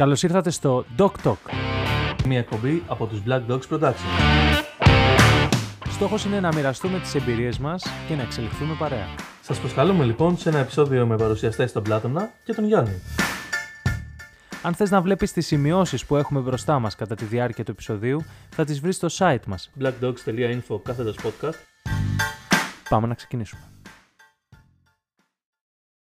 Καλώς ήρθατε στο Doc Talk. Μια εκπομπή από τους Black Dogs Productions. Στόχος είναι να μοιραστούμε τις εμπειρίες μας και να εξελιχθούμε παρέα. Σας προσκαλούμε λοιπόν σε ένα επεισόδιο με παρουσιαστές τον Πλάτωνα και τον Γιάννη. Αν θες να βλέπεις τις σημειώσεις που έχουμε μπροστά μας κατά τη διάρκεια του επεισοδίου, θα τις βρεις στο site μας. blackdogs.info κάθετος podcast Πάμε να ξεκινήσουμε.